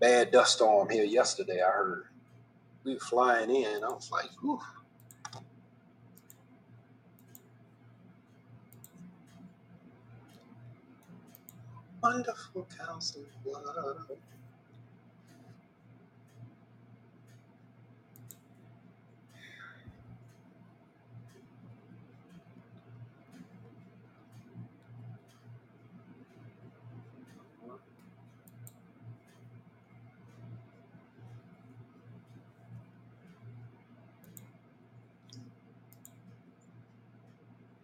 bad dust storm here yesterday. I heard we were flying in. I was like, whew. Wonderful counsel.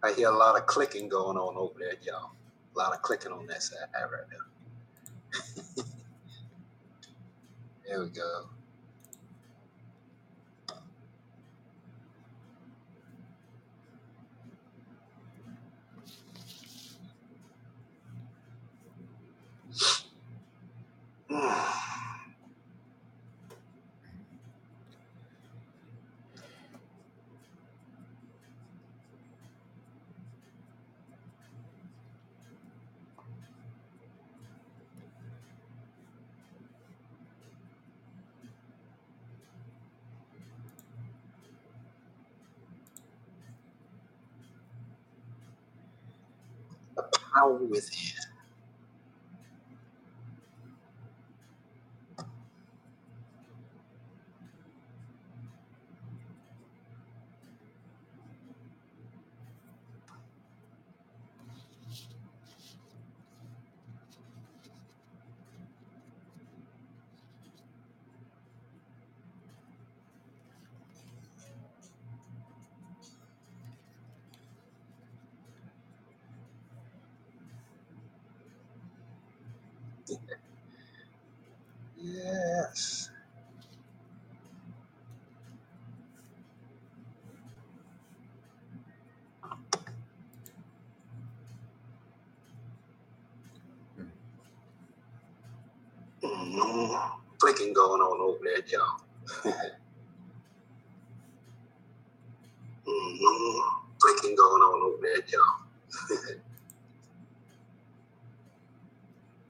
I hear a lot of clicking going on over there, y'all. A lot of clicking on that side right now. there we go. Power within. Yes. Mm-hmm. Clicking going over y'all. mm-hmm. Clicking going on over there, y'all.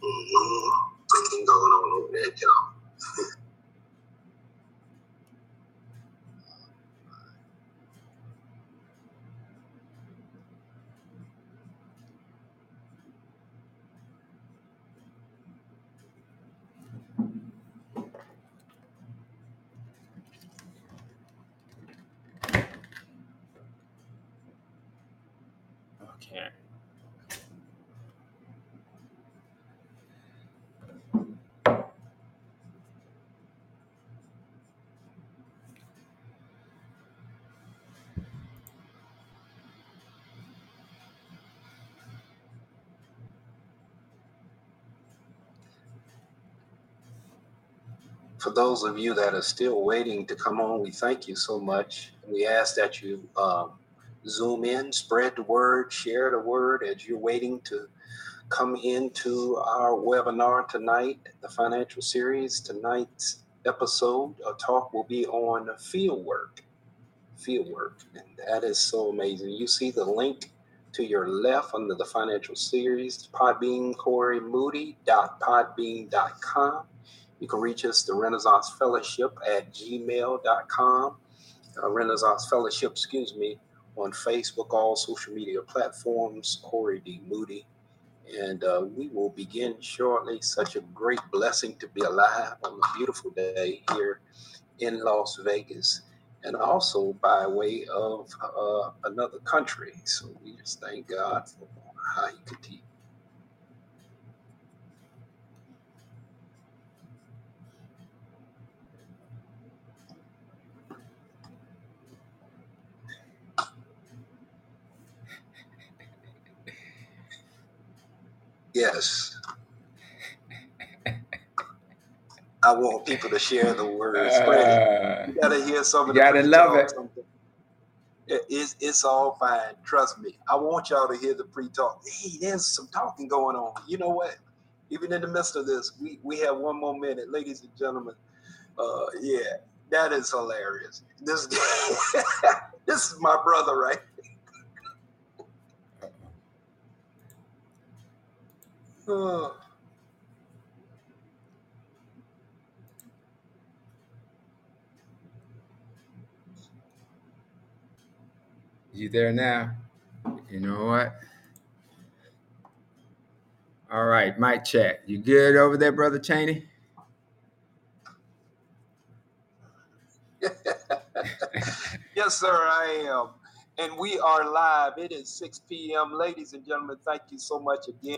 mm-hmm. Clicking going on over there, y'all. Okay. For those of you that are still waiting to come on, we thank you so much. We ask that you um, zoom in, spread the word, share the word as you're waiting to come into our webinar tonight, the financial series. Tonight's episode or talk will be on field work. Field work. And that is so amazing. You see the link to your left under the financial series, Podbean, Corey Moody, podbean.com. You can reach us, the Renaissance Fellowship at gmail.com. Uh, Renaissance Fellowship, excuse me, on Facebook, all social media platforms, Corey D. Moody. And uh, we will begin shortly. Such a great blessing to be alive on a beautiful day here in Las Vegas and also by way of uh, another country. So we just thank God for how He continues. Yes. I want people to share the word. Uh, You gotta hear some of You the gotta love it. something. It- It's it's all fine. Trust me. I want y'all to hear the pre-talk. Hey, there's some talking going on. You know what? Even in the midst of this, we we have one more minute, ladies and gentlemen. Uh, yeah, that is hilarious. This this is my brother, right? Uh, you there now? You know what? All right, mic check. You good over there, brother Cheney? yes, sir, I am. And we are live. It is 6 p.m. Ladies and gentlemen, thank you so much again.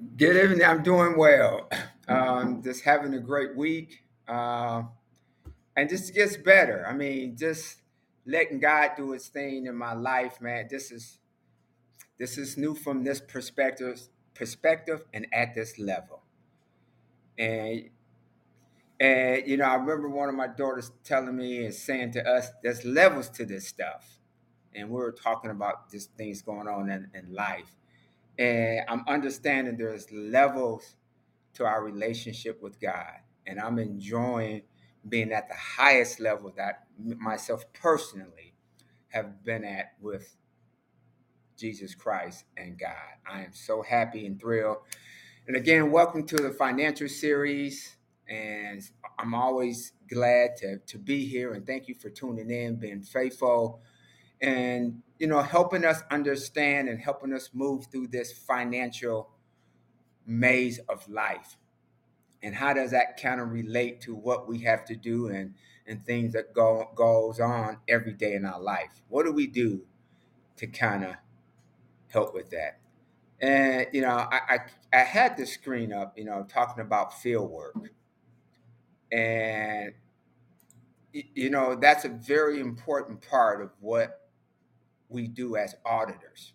Good evening. I'm doing well. Um, just having a great week. Uh, and just gets better. I mean, just letting God do his thing in my life, man. This is this is new from this perspective perspective and at this level. And and you know, I remember one of my daughters telling me and saying to us, there's levels to this stuff. And we were talking about just things going on in, in life and I'm understanding there's levels to our relationship with God, and I'm enjoying being at the highest level that myself personally have been at with Jesus Christ and God. I am so happy and thrilled. And again, welcome to the financial series. And I'm always glad to, to be here. And thank you for tuning in, being faithful and you know helping us understand and helping us move through this financial maze of life. And how does that kind of relate to what we have to do and and things that go goes on every day in our life? What do we do to kind of help with that? And you know I, I i had the screen up you know talking about field work. And you know that's a very important part of what we do as auditors.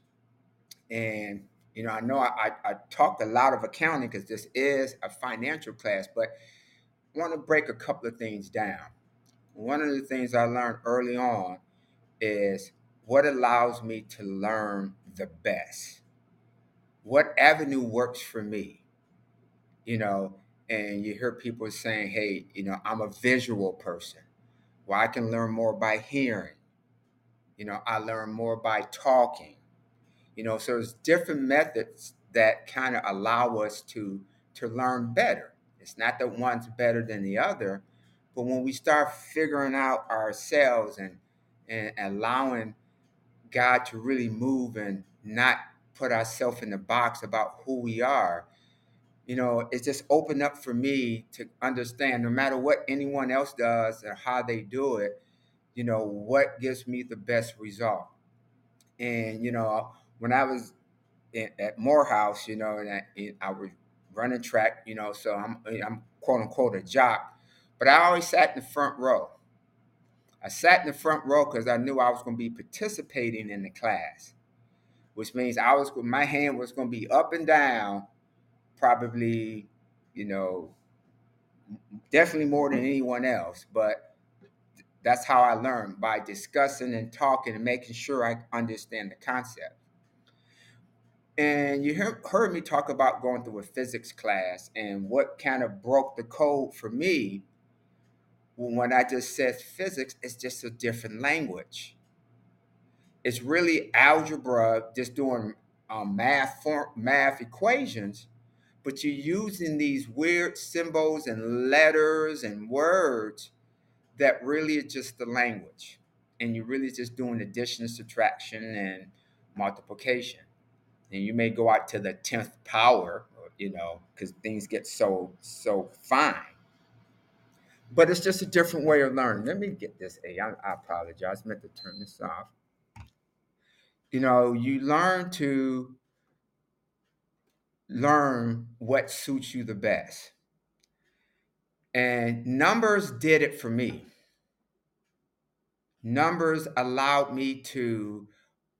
And you know, I know I, I, talked a lot of accounting because this is a financial class, but I want to break a couple of things down. One of the things I learned early on is what allows me to learn the best. What avenue works for me? You know, and you hear people saying, hey, you know, I'm a visual person. Well, I can learn more by hearing. You know, I learn more by talking. You know, so there's different methods that kind of allow us to to learn better. It's not that one's better than the other, but when we start figuring out ourselves and and allowing God to really move and not put ourselves in the box about who we are, you know, it's just opened up for me to understand no matter what anyone else does or how they do it, you know, what gives me the best result. And, you know, when I was in, at Morehouse, you know, and I, I was running track, you know, so I'm, I'm quote unquote a jock, but I always sat in the front row. I sat in the front row because I knew I was going to be participating in the class, which means I was my hand was going to be up and down, probably, you know, definitely more than anyone else. But that's how I learn by discussing and talking and making sure I understand the concept. And you heard me talk about going through a physics class and what kind of broke the code for me when I just said physics, is just a different language. It's really algebra, just doing um, math form, math equations, but you're using these weird symbols and letters and words that really is just the language, and you're really just doing addition, subtraction, and multiplication. And you may go out to the 10th power you know because things get so so fine. But it's just a different way of learning. Let me get this a I, I apologize. I meant to turn this off. You know you learn to learn what suits you the best and numbers did it for me numbers allowed me to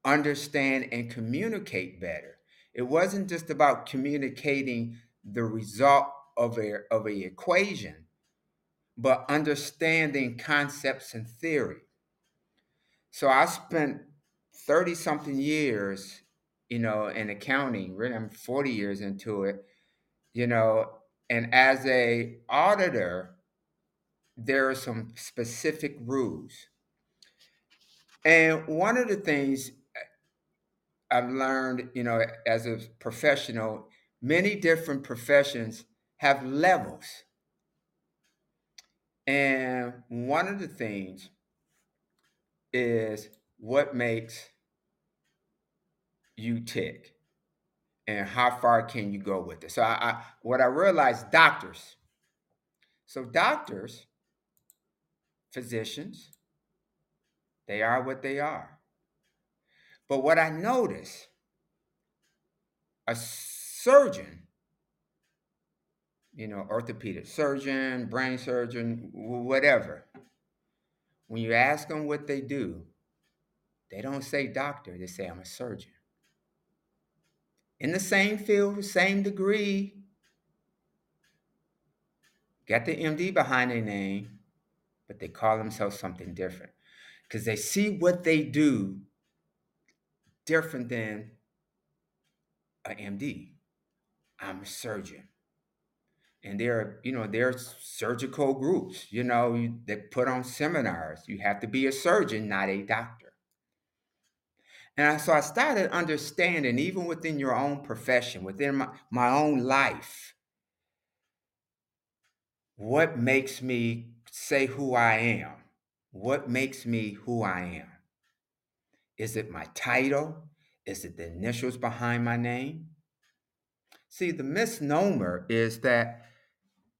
understand and communicate better. It wasn't just about communicating the result of a of a equation, but understanding concepts and theory. So I spent 30 something years, you know, in accounting, really I'm 40 years into it, you know, and as a auditor, there are some specific rules. And one of the things uh, I've learned, you know, as a professional, many different professions have levels. And one of the things is what makes you tick and how far can you go with it. So I, I what I realized doctors. So doctors, physicians, they are what they are. But what I notice, a surgeon, you know, orthopedic surgeon, brain surgeon, whatever, when you ask them what they do, they don't say doctor, they say I'm a surgeon. In the same field, same degree, got the MD behind their name, but they call themselves something different because they see what they do different than an MD. I'm a surgeon. And there are, you know, there's surgical groups, you know, they put on seminars. You have to be a surgeon, not a doctor. And I, so I started understanding, even within your own profession, within my, my own life, what makes me say who I am? What makes me who I am? Is it my title? Is it the initials behind my name? See, the misnomer is that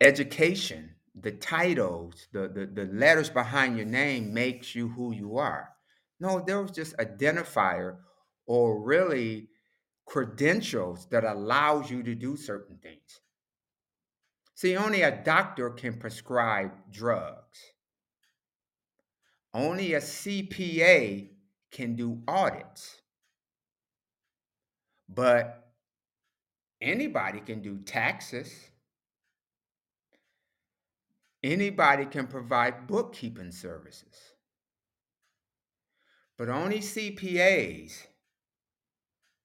education, the titles, the, the, the letters behind your name makes you who you are. No, there was just identifier or really credentials that allows you to do certain things. See, only a doctor can prescribe drugs. Only a CPA can do audits. But anybody can do taxes. Anybody can provide bookkeeping services. But only CPAs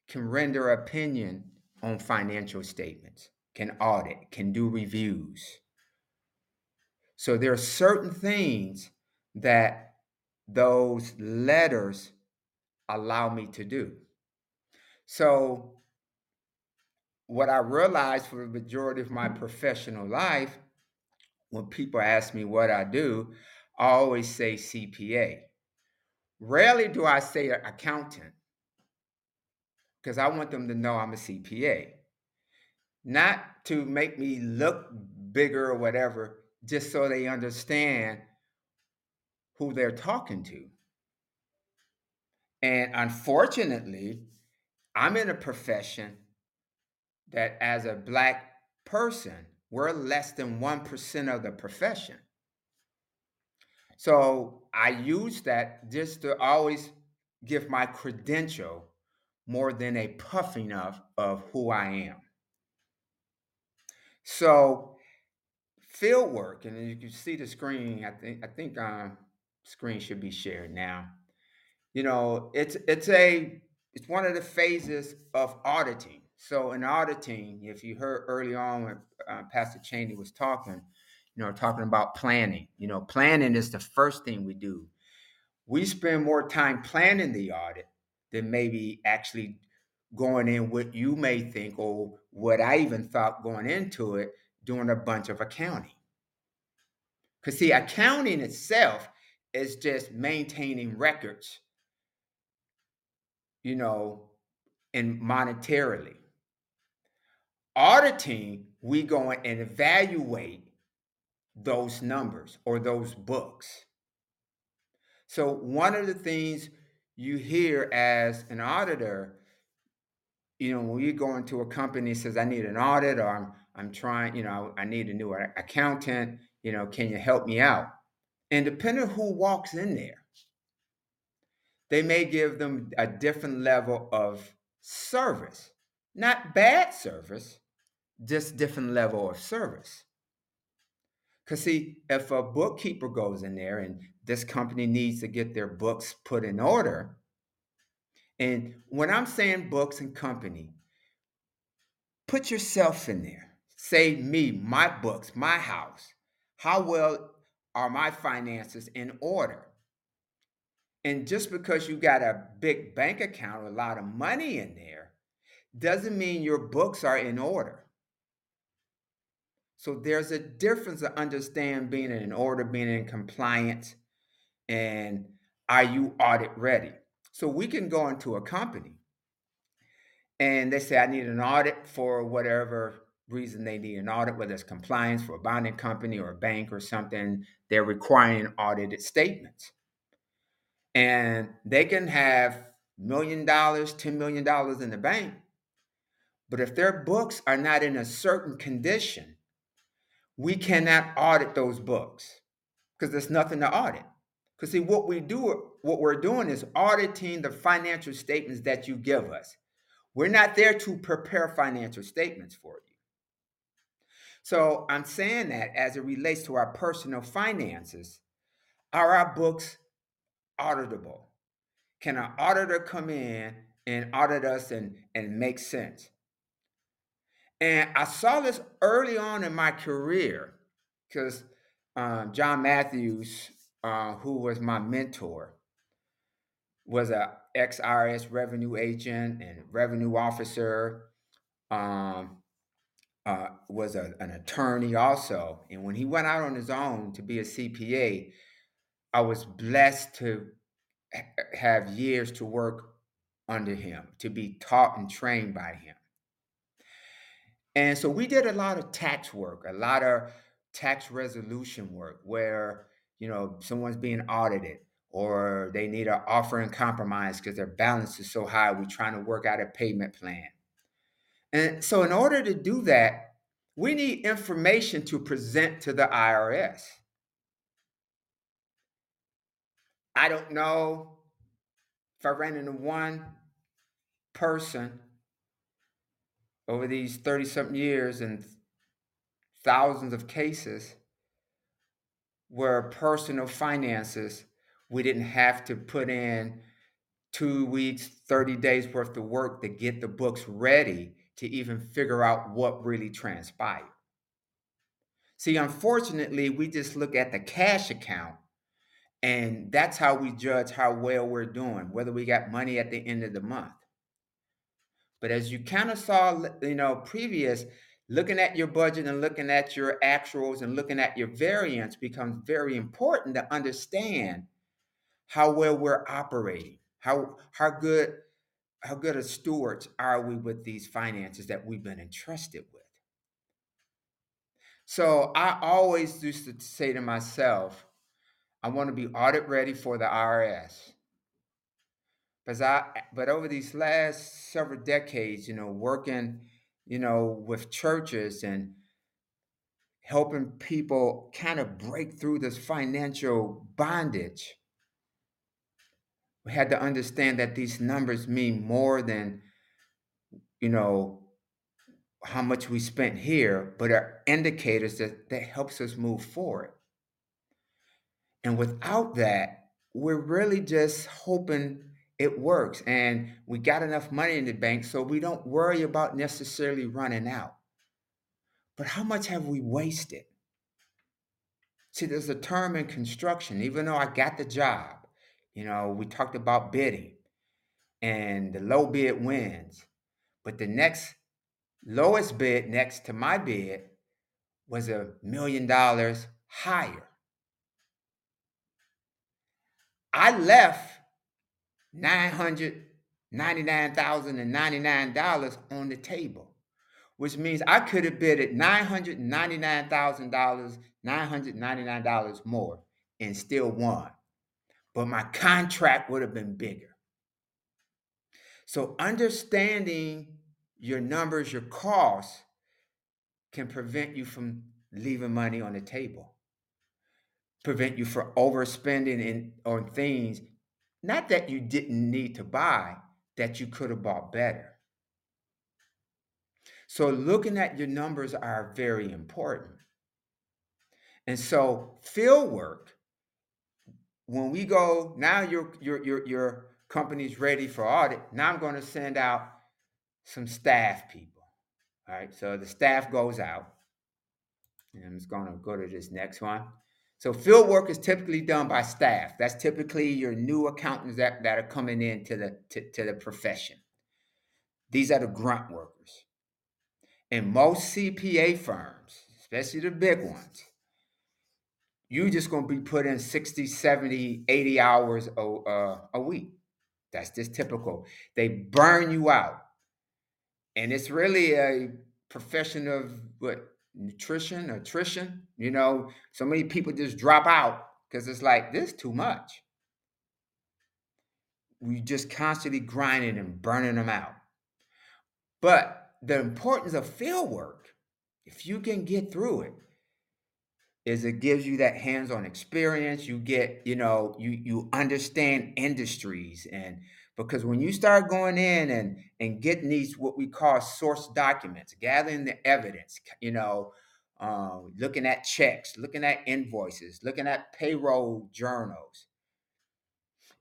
can render opinion on financial statements, can audit, can do reviews. So there are certain things that those letters allow me to do. So what I realized for the majority of my professional life, when people ask me what I do, I always say CPA. Rarely do I say accountant because I want them to know I'm a CPA. Not to make me look bigger or whatever, just so they understand who they're talking to. And unfortunately, I'm in a profession that as a black person, we're less than 1% of the profession. So I use that just to always give my credential more than a puffing of, of who I am. So field work, and you can see the screen. I think I think um, screen should be shared now. You know, it's it's a it's one of the phases of auditing. So in auditing, if you heard early on when uh, Pastor Cheney was talking, you know, talking about planning. You know, planning is the first thing we do. We spend more time planning the audit than maybe actually going in what you may think or what I even thought going into it, doing a bunch of accounting. Because see, accounting itself is just maintaining records, you know, and monetarily. Auditing, we go and evaluate those numbers or those books. So, one of the things you hear as an auditor, you know, when you go into a company says, I need an audit or I'm, I'm trying, you know, I need a new accountant, you know, can you help me out? And depending who walks in there, they may give them a different level of service. Not bad service, just different level of service. Because see, if a bookkeeper goes in there and this company needs to get their books put in order, and when I'm saying books and company, put yourself in there. Say me, my books, my house. How well are my finances in order? And just because you got a big bank account, a lot of money in there, doesn't mean your books are in order. So there's a difference to understand being in order, being in compliance, and are you audit ready? So we can go into a company and they say, I need an audit for whatever reason they need an audit, whether it's compliance for a bonding company or a bank or something, they're requiring audited statements. And they can have million dollars, $10 million in the bank. But if their books are not in a certain condition, we cannot audit those books because there's nothing to audit. Because see, what we do, what we're doing is auditing the financial statements that you give us. We're not there to prepare financial statements for you. So I'm saying that as it relates to our personal finances, are our books auditable? Can an auditor come in and audit us and, and make sense? And I saw this early on in my career because um, John Matthews, uh, who was my mentor, was a ex IRS revenue agent and revenue officer. Um, uh, was a, an attorney also, and when he went out on his own to be a CPA, I was blessed to ha- have years to work under him, to be taught and trained by him. And so we did a lot of tax work, a lot of tax resolution work where, you know, someone's being audited or they need an offer and compromise because their balance is so high. We're trying to work out a payment plan. And so, in order to do that, we need information to present to the IRS. I don't know if I ran into one person over these 30 something years and thousands of cases where personal finances we didn't have to put in two weeks 30 days worth of work to get the books ready to even figure out what really transpired. See unfortunately we just look at the cash account and that's how we judge how well we're doing whether we got money at the end of the month But as you kind of saw, you know, previous, looking at your budget and looking at your actuals and looking at your variance becomes very important to understand how well we're operating, how how good how good a stewards are we with these finances that we've been entrusted with. So I always used to say to myself, I want to be audit ready for the IRS. Because I, but over these last several decades, you know, working, you know, with churches and helping people kind of break through this financial bondage, we had to understand that these numbers mean more than, you know, how much we spent here, but are indicators that, that helps us move forward. And without that, we're really just hoping it works and we got enough money in the bank so we don't worry about necessarily running out. But how much have we wasted? See, there's a term in construction, even though I got the job, you know, we talked about bidding and the low bid wins. But the next lowest bid next to my bid was a million dollars higher. I left $999,099 on the table, which means I could have bid at $999,000, $999 more and still won. But my contract would have been bigger. So understanding your numbers, your costs can prevent you from leaving money on the table, prevent you from overspending in, on things, not that you didn't need to buy, that you could have bought better. So looking at your numbers are very important. And so field work, when we go, now your your your your company's ready for audit. Now I'm going to send out some staff people. All right, so the staff goes out. And I'm just going to go to this next one. So field work is typically done by staff. That's typically your new accountants that, that are coming into the to, to the profession. These are the grunt workers. In most CPA firms, especially the big ones, you're just going to be put in 60, 70, 80 hours a, uh, a week. That's just typical. They burn you out and it's really a profession of what nutrition, attrition. You know, so many people just drop out because it's like this too much. We just constantly grinding and burning them out. But the importance of field work, if you can get through it, is it gives you that hands-on experience. You get, you know, you you understand industries and because when you start going in and and getting these what we call source documents gathering the evidence you know um, looking at checks looking at invoices looking at payroll journals.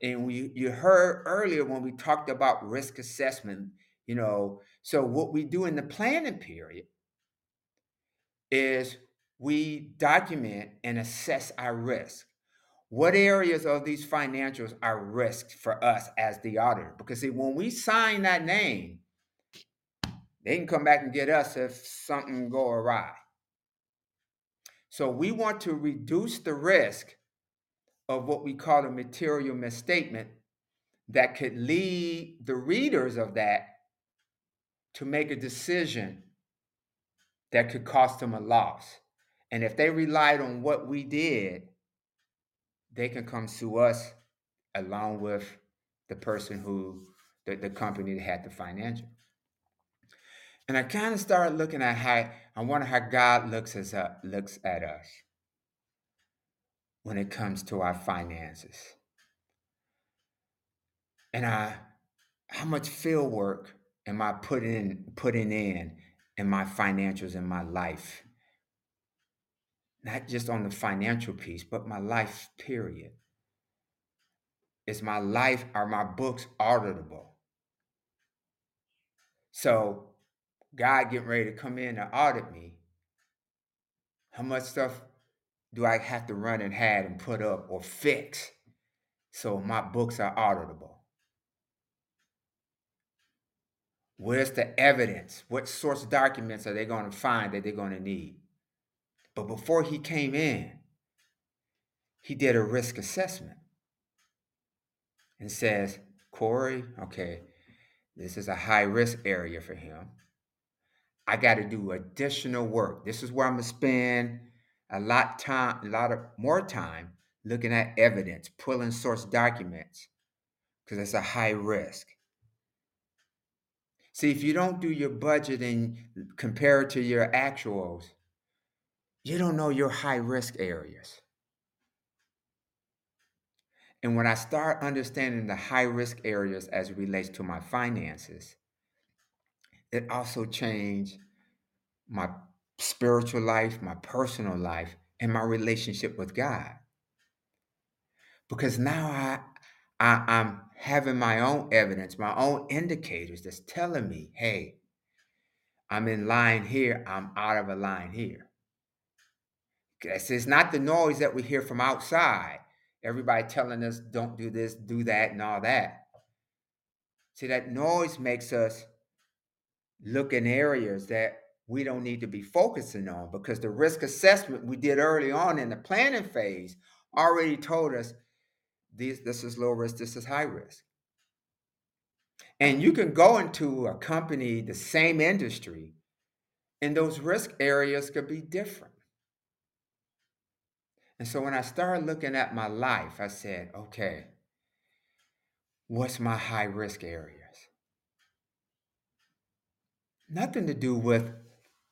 And we you heard earlier when we talked about risk assessment you know so what we do in the planning period is we document and assess our risk what areas of these financials are risked for us as the auditor? Because see, when we sign that name, they can come back and get us if something go awry. So we want to reduce the risk of what we call a material misstatement that could lead the readers of that to make a decision that could cost them a loss. And if they relied on what we did, they can come sue us along with the person who the, the company that had the financial. And I kind of started looking at how I wonder how God looks us up, looks at us when it comes to our finances. And I how much field work am I putting in putting in in my financials in my life? Not just on the financial piece, but my life period. Is my life, are my books auditable? So God getting ready to come in and audit me. How much stuff do I have to run and had and put up or fix so my books are auditable? Where's the evidence? What source documents are they going to find that they're going to need? But before he came in, he did a risk assessment and says, Corey, okay, this is a high risk area for him. I got to do additional work. This is where I'm gonna spend a lot time, a lot of more time looking at evidence, pulling source documents, because it's a high risk. See, if you don't do your budget and compare it to your actuals, you don't know your high risk areas. And when I start understanding the high risk areas as relates to my finances, it also changed my spiritual life, my personal life, and my relationship with God. Because now I, I I'm having my own evidence, my own indicators that's telling me, hey, I'm in line here, I'm out of a line here. It's not the noise that we hear from outside everybody telling us don't do this, do that, and all that. See, that noise makes us look in areas that we don't need to be focusing on because the risk assessment we did early on in the planning phase already told us this, this is low risk, this is high risk. And you can go into a company, the same industry, and those risk areas could be different. And so when I started looking at my life, I said, okay, what's my high risk areas? Nothing to do with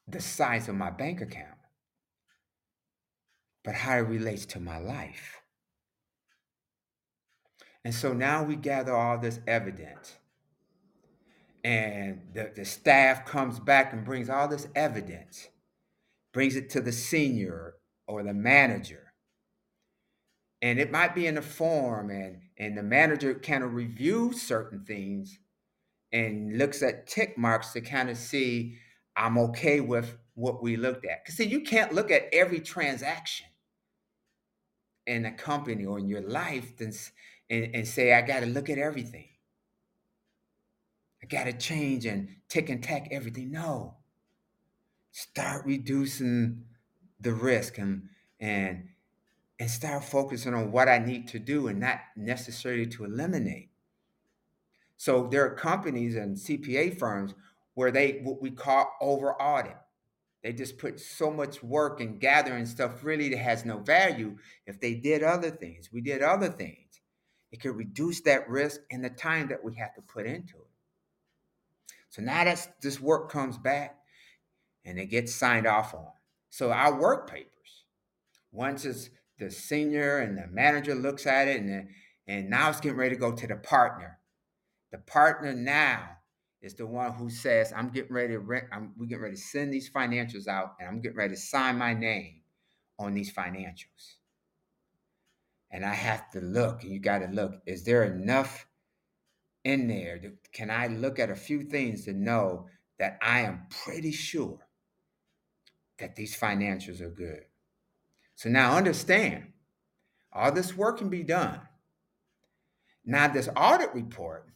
the size of my bank account, but how it relates to my life. And so now we gather all this evidence. And the, the staff comes back and brings all this evidence, brings it to the senior or the manager and it might be in a form and and the manager kind of reviews certain things and looks at tick marks to kind of see i'm okay with what we looked at. Because see you can't look at every transaction in a company or in your life and, and, and say i got to look at everything. I got to change and tick and tack everything. No. Start reducing the risk um, and and and start focusing on what I need to do and not necessarily to eliminate. So there are companies and CPA firms where they what we call over audit. They just put so much work and gathering stuff really that has no value. If they did other things, we did other things, it could reduce that risk and the time that we have to put into it. So now that this work comes back and it gets signed off on. So our work papers, once it's the senior and the manager looks at it and and now it's getting ready to go to the partner. The partner now is the one who says, "I'm getting ready to rent. I'm, we getting ready to send these financials out, and I'm getting ready to sign my name on these financials." And I have to look, and you got to look. Is there enough in there? To, can I look at a few things to know that I am pretty sure that these financials are good? So now understand, all this work can be done. Now, this audit report,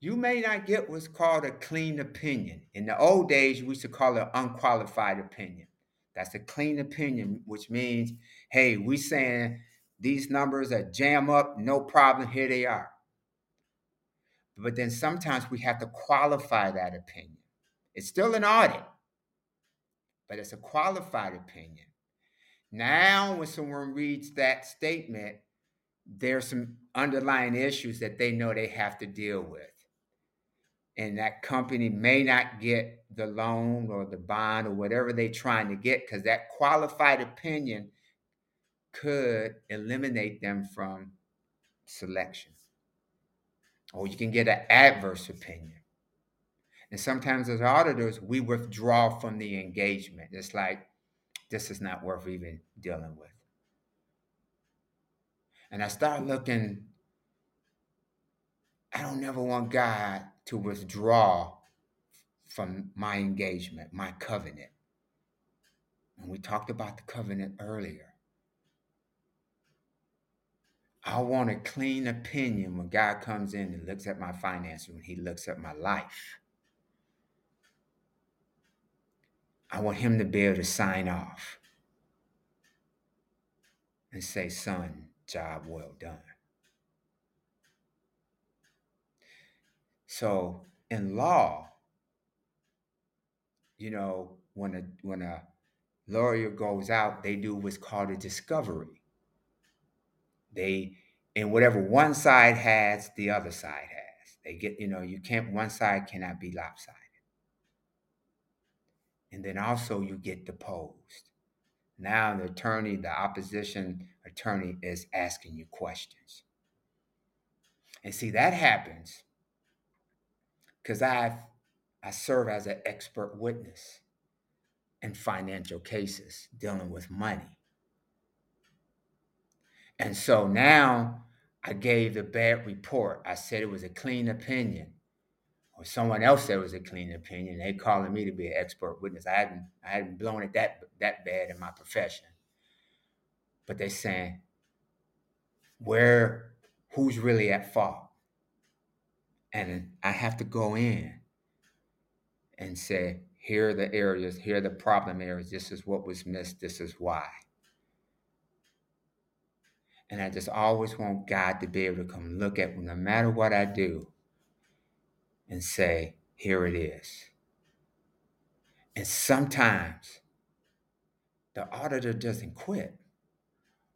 you may not get what's called a clean opinion. In the old days, we used to call it unqualified opinion. That's a clean opinion, which means, hey, we saying these numbers are jam up, no problem, here they are. But then sometimes we have to qualify that opinion. It's still an audit, but it's a qualified opinion. Now, when someone reads that statement, there's some underlying issues that they know they have to deal with. And that company may not get the loan or the bond or whatever they're trying to get because that qualified opinion could eliminate them from selection. Or you can get an adverse opinion. And sometimes as auditors, we withdraw from the engagement. It's like, this is not worth even dealing with. And I start looking, I don't never want God to withdraw from my engagement, my covenant. And we talked about the covenant earlier. I want a clean opinion when God comes in and looks at my finances, when He looks at my life. I want him to be able to sign off and say, son, job well done. So in law, you know, when a when a lawyer goes out, they do what's called a discovery. They and whatever one side has, the other side has. They get, you know, you can't one side cannot be lopsided. And then also you get deposed. Now the attorney, the opposition attorney is asking you questions. And see, that happens because I I serve as an expert witness in financial cases dealing with money. And so now I gave the bad report. I said it was a clean opinion. Or someone else said it was a clean opinion. They calling me to be an expert witness. I hadn't I hadn't blown it that that bad in my profession. But they saying where who's really at fault? And I have to go in and say, here are the areas, here are the problem areas, this is what was missed, this is why. And I just always want God to be able to come look at no matter what I do and say, here it is. And sometimes the auditor doesn't quit.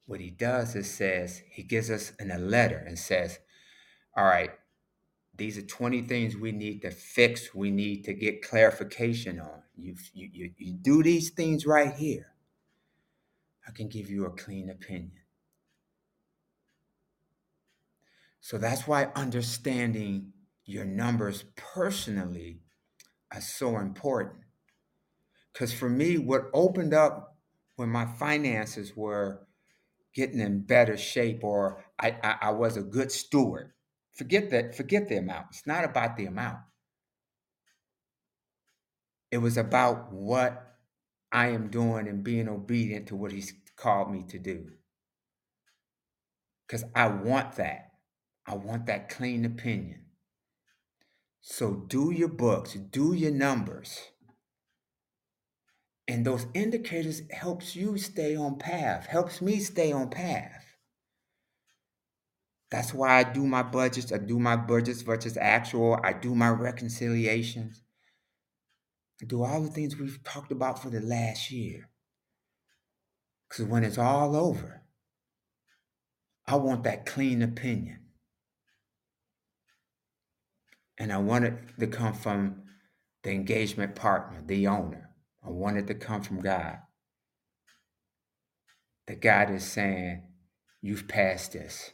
What he does is says, he gives us in a letter and says, all right, these are 20 things we need to fix, we need to get clarification on. You, you, you do these things right here. I can give you a clean opinion. So that's why understanding your numbers personally are so important. Because for me, what opened up when my finances were getting in better shape or I, I, I was a good steward Forget that, forget the amount. It's not about the amount. It was about what I am doing and being obedient to what he's called me to do. Because I want that. I want that clean opinion. So do your books, do your numbers. And those indicators helps you stay on path, helps me stay on path. That's why I do my budgets. I do my budgets versus actual. I do my reconciliations. I do all the things we've talked about for the last year. Because when it's all over, I want that clean opinion. And I want it to come from the engagement partner, the owner. I want it to come from God. That God is saying, You've passed this.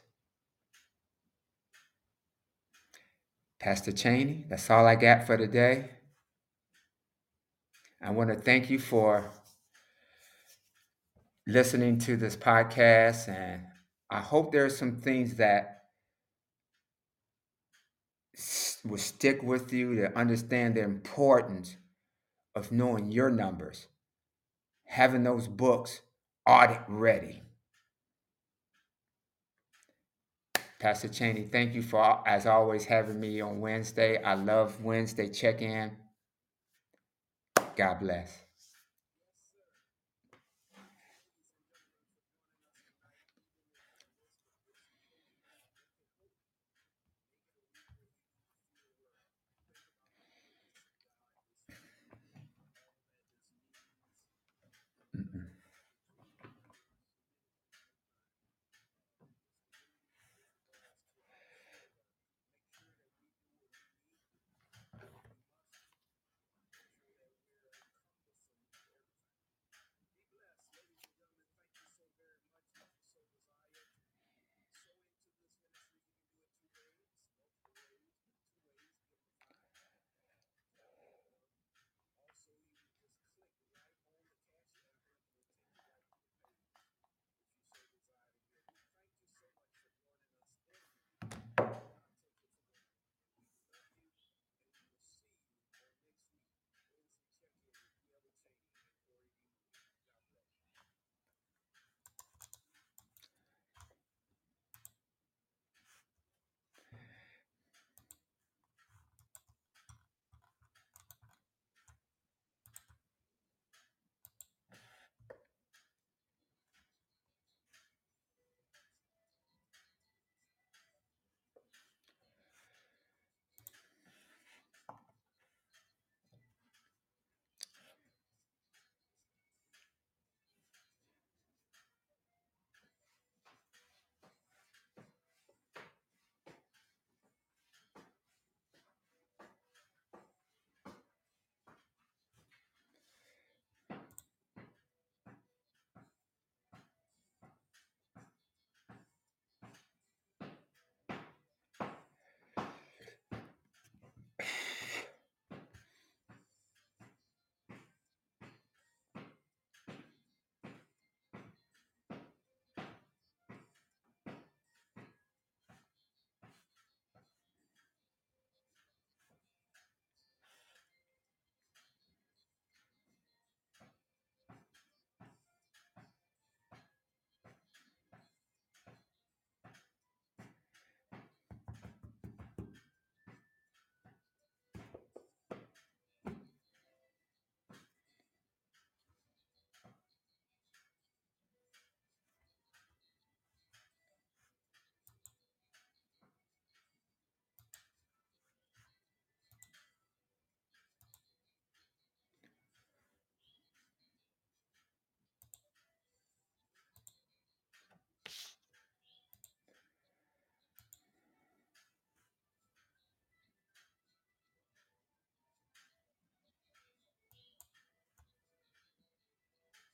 Pastor Cheney, that's all I got for today. I want to thank you for listening to this podcast, and I hope there are some things that will stick with you to understand the importance of knowing your numbers, having those books audit ready. Pastor Cheney, thank you for, as always, having me on Wednesday. I love Wednesday check in. God bless.